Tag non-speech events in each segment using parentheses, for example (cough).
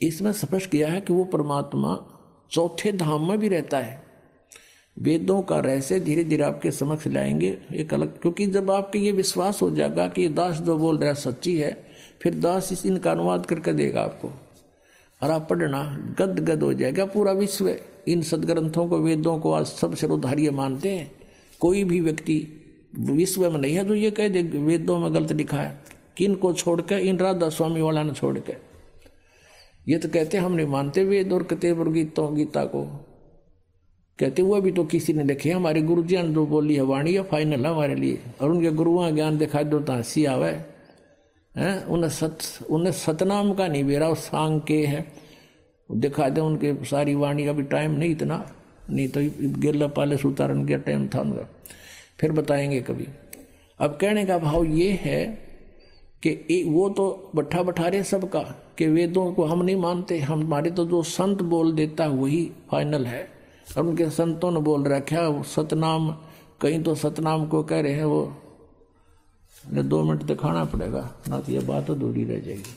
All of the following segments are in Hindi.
इसमें स्पष्ट किया है कि वो परमात्मा चौथे धाम में भी रहता है। वेदों का रहस्य धीरे धीरे आपके समक्ष लाएँगे, एक अलग, क्योंकि जब आपके ये विश्वास हो जाएगा कि ये दास जो बोल रहा है सच्ची है, फिर दास इस इनका अनुवाद करके देगा आपको। और आप पढ़ना गद गद हो जाएगा पूरा विश्व। इन सदग्रंथों को, वेदों को आज सब सिरोधार्य मानते हैं। कोई भी व्यक्ति विश्व में नहीं है तो ये कह दे वेदों में गलत लिखा है। किन को छोड़ के इन राधा स्वामी वाला ने छोड़ के ये तो कहते हम नहीं मानते वेद और कतेब और गीतों गीता को। कहते हुआ भी तो किसी ने देखे हमारे गुरु जी ने जो बोली है वाणी है फाइनल है हमारे लिए। और उनके गुरुआ ज्ञान दिखाई दो तो हँसी आवे। हैं? उन्हें सत, उन्हें सतनाम का नहीं बेरा, उस सांग के है। दिखा दे उनके सारी वाणी का भी टाइम नहीं इतना। नहीं तो गिरला पाले सुतारन का टाइम था उनका। फिर बताएँगे कभी। अब कहने का भाव ये है कि वो तो बठा बठा रहे सबका। कि वेदों को हम नहीं मानते हम हमारे तो जो संत बोल देता वही फाइनल है। और उनके संतों ने बोल रखा सतनाम, कहीं तो सतनाम को कह रहे हैं वो। दो मिनट दिखाना पड़ेगा, ना तो ये बात अधूरी रह जाएगी।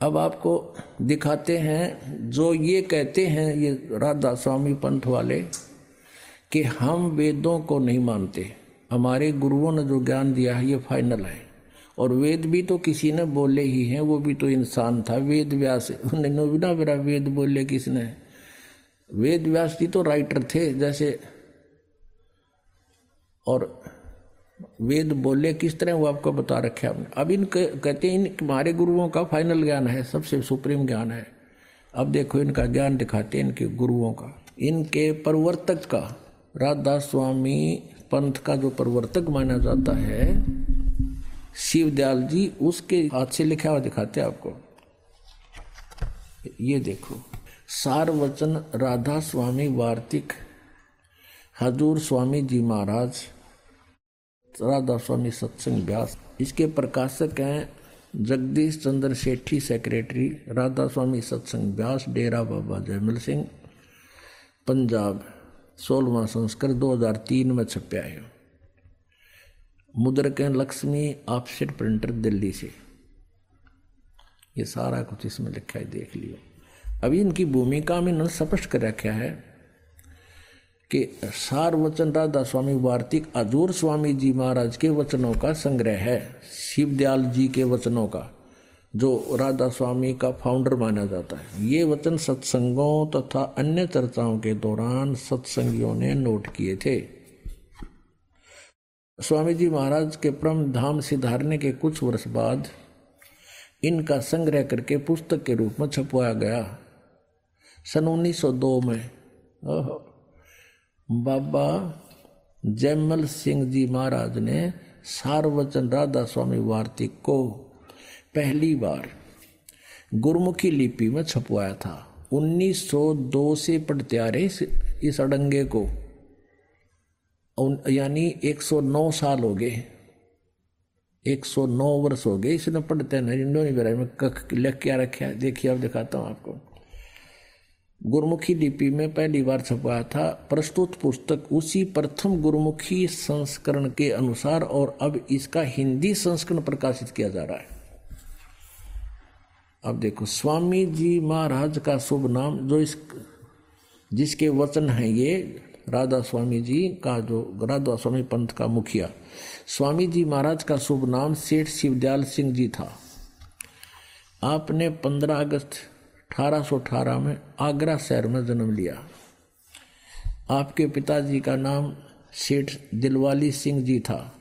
अब आपको दिखाते हैं, जो ये कहते हैं, ये राधा स्वामी पंथ वाले, कि हम वेदों को नहीं मानते। हमारे गुरुओं ने जो ज्ञान दिया है, ये फाइनल है। और वेद भी तो किसी ने बोले ही हैं, वो भी तो इंसान था, वेद व्यास। बिना मेरा वेद बोले किसने? वेद व्यास जी तो राइटर थे, जैसे। और वेद बोले किस तरह, वो आपको बता रखे आपने अब इन कहते हैं, इन हमारे गुरुओं का फाइनल ज्ञान है, सबसे सुप्रीम ज्ञान है। अब देखो, इनका ज्ञान दिखाते हैं इनके गुरुओं का। इनके प्रवर्तक का राधा स्वामी पंथ का जो प्रवर्तक माना जाता है शिवदयाल जी उसके हाथ से लिखा हुआ दिखाते आपको। ये देखो। सार वचन राधा स्वामी वार्तिक, हजूर स्वामी जी महाराज, राधा स्वामी सत्संग व्यास। इसके प्रकाशक हैं जगदीश चंद्र सेठी सेक्रेटरी राधा स्वामी सत्संग व्यास, डेरा बाबा जयमल सिंह, पंजाब सोलवा संस्कर 2003 में छपया है। मुद्रक लक्ष्मी ऑफसेट प्रिंटर दिल्ली से। ये सारा कुछ इसमें लिखा है, देख लियो। अभी इनकी भूमिका में इन्होंने स्पष्ट कर रखा है कि सार वचन राधा स्वामी वार्तिक अजूर स्वामी जी महाराज के वचनों का संग्रह है, शिवदयाल जी के वचनों का, जो राधा स्वामी का फाउंडर माना जाता है। ये वचन सत्संगों तथा तो अन्य चर्चाओं के दौरान सत्संगियों ने नोट किए थे। स्वामी जी महाराज के परम धाम सिधारने के कुछ वर्ष बाद इनका संग्रह करके पुस्तक के रूप में छपवाया गया। सन 1902 में बाबा जयमल सिंह जी महाराज ने सार्वचन राधा स्वामी वार्तिक को पहली बार गुरुमुखी लिपि में छपवाया था। 1902 से पढ़ते आ रहे इस, अडंगे को। यानी 109 साल हो गए 109 वर्ष हो गए। इसने पढ़ते हैं में कख लिख क्या रखा है? देखिए, अब दिखाता हूँ आपको। गुरुमुखी लिपि में पहली बार छपा था, प्रस्तुत पुस्तक उसी प्रथम गुरुमुखी संस्करण के अनुसार और अब इसका हिंदी संस्करण प्रकाशित किया जा रहा है। अब देखो, स्वामी जी महाराज का शुभ नाम, जो इस, जिसके वचन है ये राधा स्वामी जी का जो राधा स्वामी पंथ का मुखिया। स्वामी जी महाराज का शुभ नाम सेठ शिवदयाल सिंह जी था। आपने 15 अगस्त 1818 में आगरा शहर में जन्म लिया। आपके पिताजी का नाम सेठ दिलवाली सिंह जी था।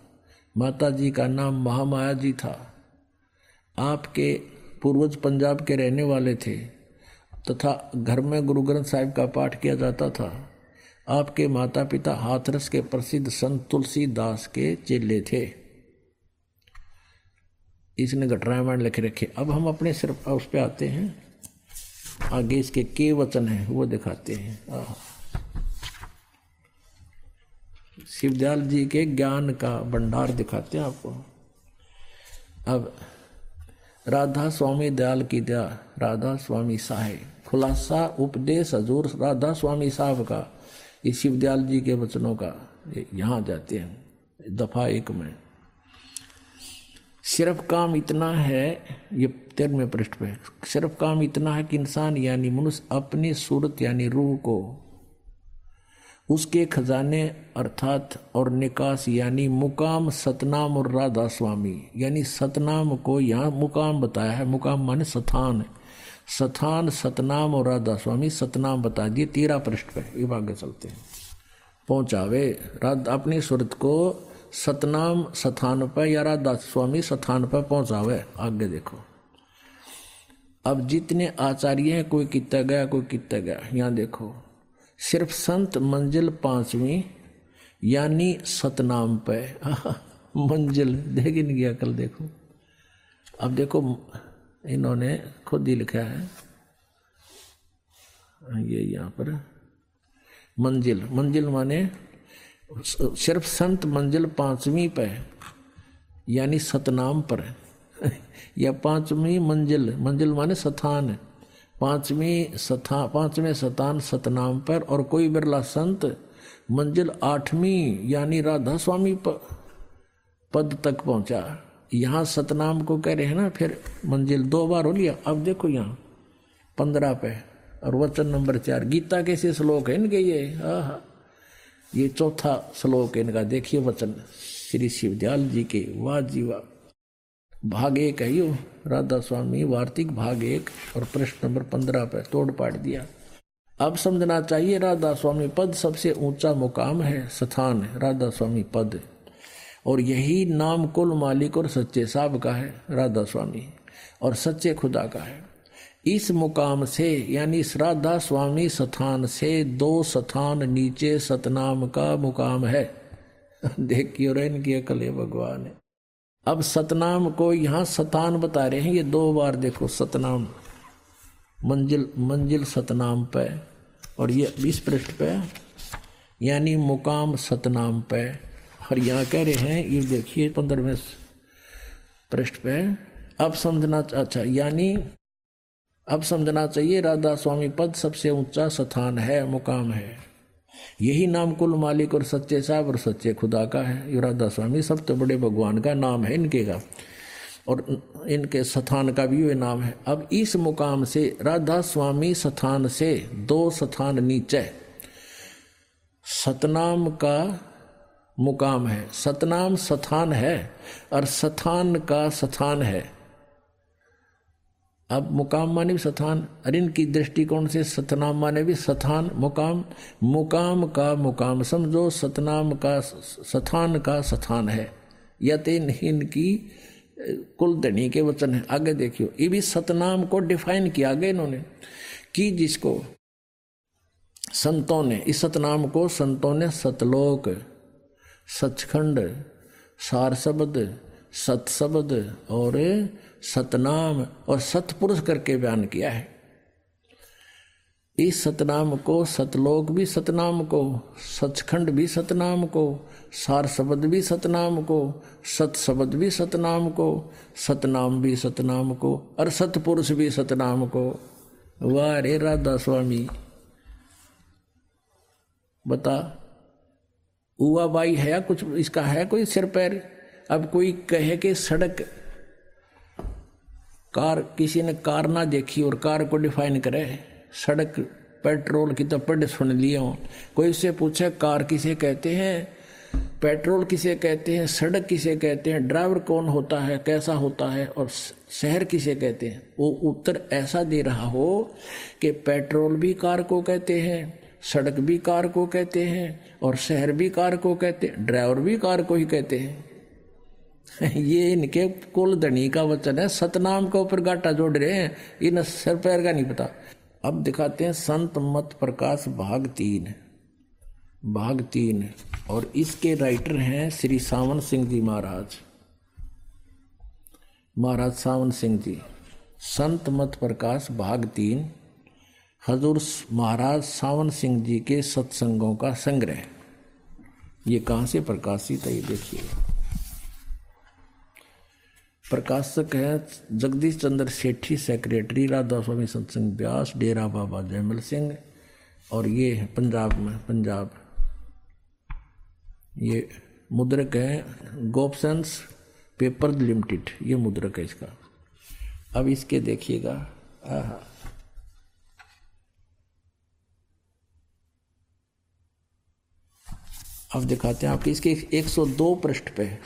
माता जी का नाम महामाया जी था। आपके पूर्वज पंजाब के रहने वाले थे तथा घर में गुरु ग्रंथ साहिब का पाठ किया जाता था। आपके माता पिता हाथरस के प्रसिद्ध संत तुलसीदास के चेले थे। इसने घटरामायण लिखे रखे। अब हम अपने सिर्फ़ उस पर आते हैं। आगे इसके के वचन है, वो दिखाते हैं। शिवदयाल जी के ज्ञान का भंडार दिखाते हैं आपको। अब राधा स्वामी दयाल की दया, राधा स्वामी साहे खुलासा, उपदेश, हजूर, राधा स्वामी साहब का। इस शिवदयाल जी के वचनों का यहाँ जाते हैं, दफ़ा एक में। सिर्फ़ काम इतना है, ये तेरहवें पृष्ठ पे, सिर्फ़ काम इतना है कि इंसान यानी मनुष्य अपनी सूरत यानी रूह को, उसके खजाने अर्थात और निकास यानी मुकाम सतनाम और राधा स्वामी, यानी सतनाम को यहाँ मुकाम बताया है, मुकाम माने सथान सथान, सतनाम और राधा स्वामी सतनाम बता दिए, तेरह पृष्ठ पे ये आगे चलते हैं। पहुंचावे। राधा अपनी सूरत को सतनाम, सथान पर या राधा स्वामी सथान पर पहुंचावे। आगे देखो। अब जितने आचार्य हैं, कोई कितना गया, कोई कितना गया। यहाँ देखो। सिर्फ़ संत मंजिल पांचवी, यानी सतनाम पे। (laughs) मंजिल, देख नहीं गया कल, देखो। अब देखो इन्होंने खुद ही लिखा है। ये यहाँ पर मंजिल मंजिल माने सिर्फ़ संत मंजिल पांचवी पे यानी सतनाम पर है। (laughs) या पांचवी मंजिल मंजिल माने सथान पांचवी सथा, पाँचवें सतान सतनाम पर, और कोई बिरला संत मंजिल आठवीं, यानी राधा स्वामी पद तक पहुँचा। यहाँ सतनाम को कह रहे हैं ना, फिर मंजिल दो बार हो लिया। अब देखो यहाँ, पंद्रह पे, और वचन नंबर चार, गीता के से श्लोक है इनके ये। हाँ ये चौथा श्लोक है इनका, देखिए वचन, श्री शिवदयाल जी के, वाह जी वाह। भाग एक है यो, राधा स्वामी, वार्तिक भाग एक, और प्रश्न नंबर पंद्रह पे, तोड़ पाट दिया। अब समझना चाहिए, राधा स्वामी पद सबसे ऊँचा मुकाम है, स्थान है, राधा स्वामी पद। और यही नाम कुल मालिक और सच्चे साहब का है राधा स्वामी और सच्चे खुदा का है। इस मुकाम से, यानी राधा स्वामी स्थान से दो स्थान नीचे सतनाम का मुकाम है। (laughs) देखिए, और इनकी अकल है भगवान। है अब सतनाम को यहाँ सतान बता रहे हैं। ये दो बार देखो, सतनाम। मंजिल मंजिल सतनाम पे। और ये बीस पृष्ठ पे, यानी मुकाम सतनाम पे। और यहाँ कह रहे हैं, ये देखिए पंद्रहवें पृष्ठ पे, अब समझना अच्छा यानी अब समझना चाहिए, राधा स्वामी पद सबसे ऊँचा स्थान है, मुकाम है। यही नाम कुल मालिक और सच्चे साहब और सच्चे खुदा का है, ये राधा स्वामी सब तो बड़े भगवान का नाम है, इनके का। और इनके स्थान का भी ये नाम है। अब इस मुकाम से, राधा स्वामी स्थान से, दो स्थान नीचे, सतनाम का मुकाम है। सतनाम स्थान है और स्थान का स्थान है। अब मुकाम माने भी स्थान अरिन की दृष्टिकोण से सतनाम माने भी स्थान, मुकाम। मुकाम का मुकाम, समझो सतनाम का स्थान का स्थान है। यतिन इनकी कुलधनी के वचन है। आगे देखियो, ये भी सतनाम को डिफाइन किया आगे इन्होंने, कि जिसको संतों ने, इस सतनाम को संतों ने सतलोक सचखंड सार शब्द सतशब्द और सतनाम और सतपुरुष करके बयान किया है। इस सतनाम को, सतलोक भी सतनाम को, सचखंड भी सतनाम को सार शब्द भी सतनाम को सत शब्द भी सतनाम को, सतनाम भी सतनाम को और सतपुरुष भी सतनाम को। वाह रे राधा स्वामी, बता। हुआ बाई है, कुछ इसका है कोई सिर पैर? अब कोई कहे कि सड़क कार, किसी ने कार ना देखी और कार को डिफाइन करे, सड़क पेट्रोल की तो पढ़ सुन लिया कोई उससे पूछे, कार किसे कहते हैं? पेट्रोल किसे कहते हैं? सड़क किसे कहते हैं? ड्राइवर कौन होता है? कैसा होता है? और शहर किसे कहते हैं? वो उत्तर ऐसा दे रहा हो कि पेट्रोल भी कार को कहते हैं। सड़क भी कार को कहते हैं और शहर भी कार को कहते हैं, ड्राइवर भी कार को ही कहते हैं। (laughs) ये इनके कुल धनी का वचन है, सतनाम के ऊपर गाटा जोड़ रहे हैं, इन सर पैर का नहीं पता। अब दिखाते हैं संत मत प्रकाश भाग तीन। भाग तीन, और इसके राइटर हैं श्री सावन सिंह जी महाराज। महाराज सावन सिंह जी, संत मत प्रकाश भाग तीन। हजूर महाराज सावन सिंह जी के सत्संगों का संग्रह। ये कहाँ से प्रकाशित है, ये देखिए। प्रकाशक है जगदीश चंद्र सेठी सेक्रेटरी राधा स्वामी सत्संग व्यास, डेरा बाबा जयमल सिंह, और ये है पंजाब में, पंजाब। ये मुद्रक है गोपसेंस पेपर लिमिटेड, ये मुद्रक है इसका। अब इसके देखिएगा। हाँ अब दिखाते हैं, आपके इसके 102 पृष्ठ पे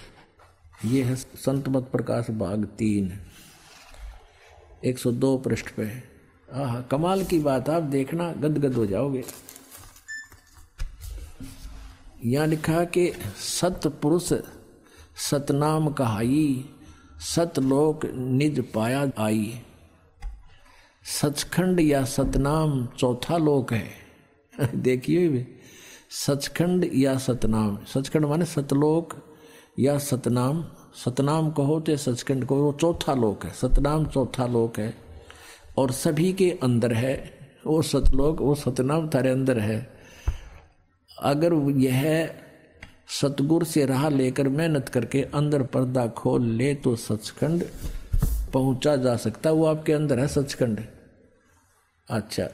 ये है संत मत प्रकाश भाग तीन 102 पृष्ठ पे आह, कमाल की बात, आप देखना, गदगद हो जाओगे। यहाँ लिखा कि सतपुरुष सतनाम कहाई, सतलोक निज पाया आई। सचखंड या सतनाम चौथा लोक है। (laughs) देखिए सचखंड या सतनाम। सचखंड माने सतलोक या सतनाम। सतनाम कहो तो सचखंड को वो चौथा लोक है। सतनाम चौथा लोक है। और सभी के अंदर है। वो सतलोक, वो सतनाम तारे अंदर है। अगर यह सतगुर से राह लेकर मेहनत करके अंदर पर्दा खोल ले तो सचखंड पहुँचा जा सकता। वो आपके अंदर है सचखंड। अच्छा।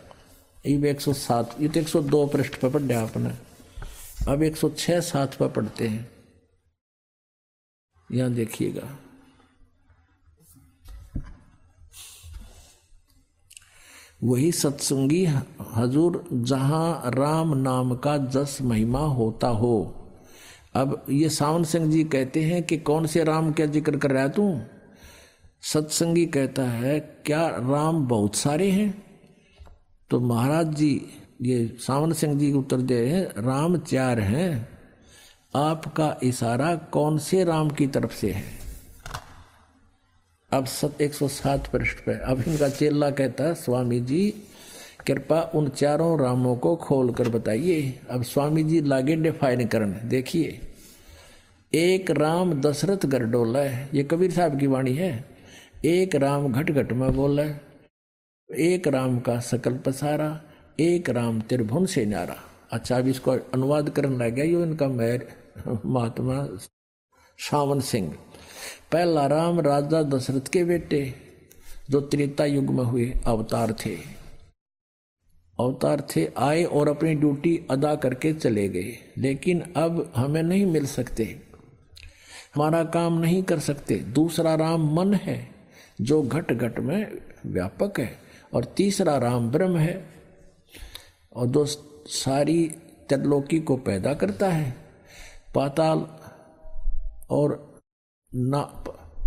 ये सौ सात, ये तो एक सौ दो पृष्ठ पर पढ़ा आपने। अब एक सौ छह सात पर पढ़ते हैं। यहाँ देखिएगा। वही सत्संगी हजूर, जहाँ राम नाम का जस महिमा होता हो। अब ये सावन सिंह जी कहते हैं कि कौन से राम का ज़िक्र कर रहा तू? सत्संगी कहता है, क्या राम बहुत सारे हैं? तो महाराज जी, ये सावन सिंह जी उत्तर दे हैं राम चार हैं। आपका इशारा कौन से राम की तरफ़ से है? अब सत, एक सौ सात पृष्ठ पे। अब इनका चेला कहता स्वामी जी, कृपा उन चारों रामों को खोल कर बताइए। अब स्वामी जी, लागे डिफाइन करने, देखिए। एक राम दशरथ घर डोला है। ये कबीर साहब की वाणी है। एक राम घट घट में बोला है। एक राम का सकल पसारा, एक राम त्रिभुवन से न्यारा अच्छा अब इसको अनुवाद करने लग गया, यो इनका मैर महात्मा सावन सिंह। पहला राम राजा दशरथ के बेटे, जो त्रेता युग में हुए अवतार थे। अवतार थे, आए और अपनी ड्यूटी अदा करके चले गए। लेकिन अब हमें नहीं मिल सकते। हमारा काम नहीं कर सकते। दूसरा राम मन है, जो घट घट में व्यापक है। और तीसरा राम ब्रह्म है और दो सारी त्रिलोकी को पैदा करता है। पाताल और ना,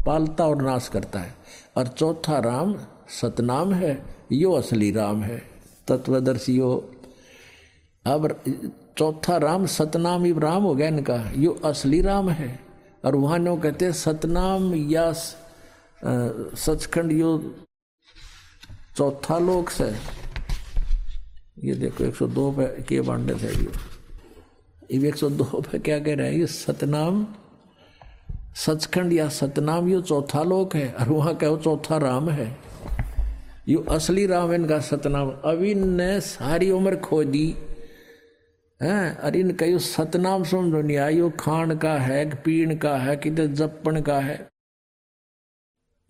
पालता और नाश करता है। और चौथा राम सतनाम है, यो असली राम है। तत्वदर्शी यो, अब चौथा राम सतनाम ही राम हो गया इनका, यो असली राम है। और वहाँ नो कहते सतनाम या सचखंड यो चौथा लोक से। ये देखो 102 पे के बांडे थे ये। 102 पे क्या कह रहे हैं? ये सतनाम, सचखंड या सतनाम, यो चौथा लोक है, और वहाँ कहो चौथा राम है? यो असली राम इनका सतनाम। अब ने सारी उम्र खो दी। है? अरे इन कहो सतनाम समझो नहीं आया खान का है, पीण का है, किधर जपण का है।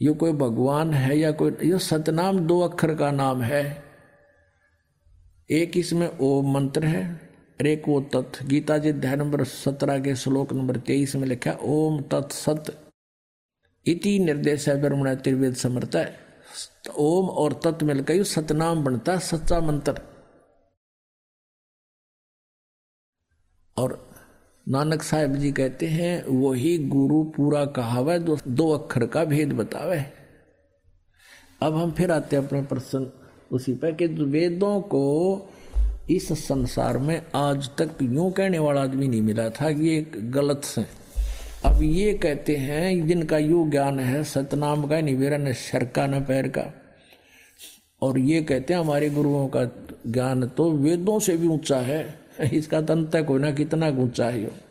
यो कोई भगवान है या कोई, ये सतनाम दो अक्षर का नाम है। एक इसमें ओ मंत्र है और एक वो तत्। गीता जी अध्याय नंबर सत्रह के श्लोक नंबर तेईस में लिखा ओम तत्सत इति निर्देश है ब्रह्मण त्रिवेद समर्थ है। ओम और तत् मिलकर सतनाम बनता है, सच्चा मंत्र। नानक साहेब जी कहते हैं वही गुरु पूरा कहावे दो, दो अक्षर का भेद बतावे अब हम फिर आते हैं अपने प्रश्न उसी पर कि वेदों को इस संसार में आज तक यूँ कहने वाला आदमी नहीं मिला था कि ये गलत से। अब ये कहते हैं जिनका यू ज्ञान है सतनाम का निवेरा न शर का न पैर का। और ये कहते हैं हमारे गुरुओं का ज्ञान तो वेदों से भी ऊँचा है। इसका तंत्र कोई ना कितना ऊँचा है?